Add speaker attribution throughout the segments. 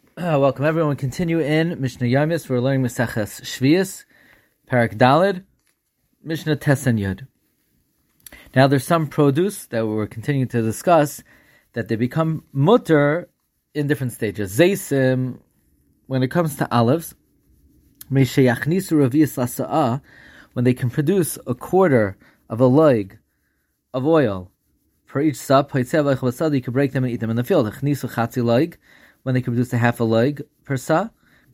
Speaker 1: Welcome everyone. Continue in Mishnah Yomis. We're learning Maseches Shvius, Parak Dalid, Mishnah Tesen Yud. Now there's some produce that we're continuing to discuss that they become mutter in different stages. Zaysim, when it comes to olives, when they can produce a quarter of a leg of oil for each sub, you could break them and eat them in the field. When they can produce a half a leg per sa,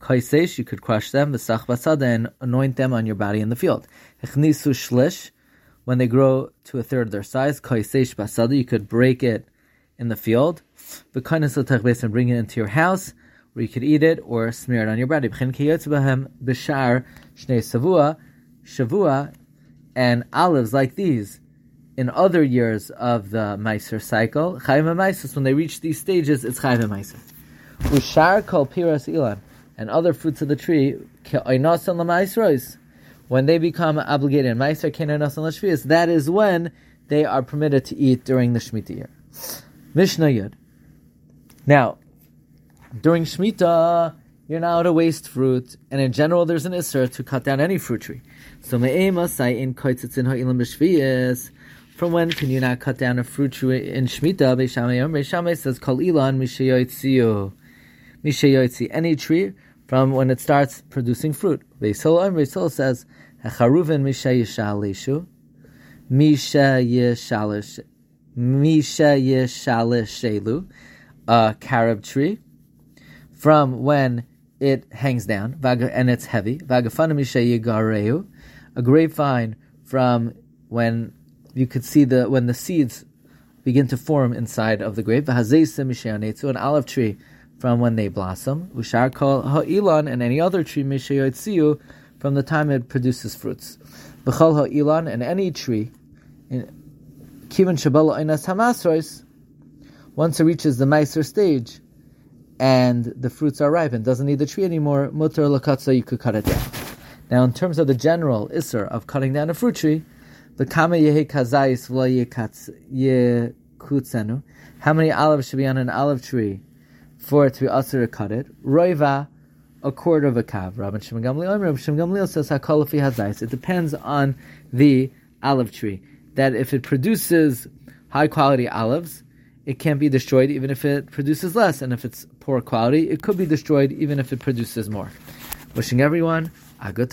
Speaker 1: you could crush them, v'sach basada, and anoint them on your body in the field. When they grow to a third of their size, you could break it in the field. V'kainas and bring it into your house, where you could eat it or smear it on your body. B'shar shnei savua, shavua, and olives like these in other years of the Meiser cycle, Chayim Meiser, when they reach these stages, it's Chayim Meiser. Ushar kol piras ilan, and other fruits of the tree, when they become obligated Meiser Kenainasan Lashvias, that is when they are permitted to eat during the Shemitah year. Mishnah Yud. Now, during Shemitah, you're not to waste fruit, and in general, there's an isser to cut down any fruit tree. So me'ema say in koitzitzin ha'ilam b'shviyas, from when can you not cut down a fruit tree in Shemitah? Beis Shammai says, Kol ilan mishayoitziyo. Mishayoitzi, any tree from when it starts producing fruit. Beis Hillel Beisol says, Hecharuvin mishayishaleshu. Mishayishalish. Mishayishalishelu. A carob tree. From when it hangs down, and it's heavy. A grapevine from when you could see the when the seeds begin to form inside of the grape. An olive tree from when they blossom. Ushar kol ha'ilan and any other tree mishayoitziu from the time it produces fruits. B'chol ha'ilan and any tree. Kivan shabala inas hamasrois. Once it reaches the meiser stage, and the fruits are ripe and doesn't need the tree anymore, mutar lakatza, you could cut it down. Now, in terms of the general isser of cutting down a fruit tree, How many olives should be on an olive tree for it to be usher cut it? Roiva, a quarter of a kav. Rabban Shimon Gamliel, Rabban Shimon Gamliel says hakolafi hazayis. It depends on the olive tree. That if it produces high quality olives, it can't be destroyed even if it produces less, and if it's poor quality, it could be destroyed even if it produces more. Wishing everyone a good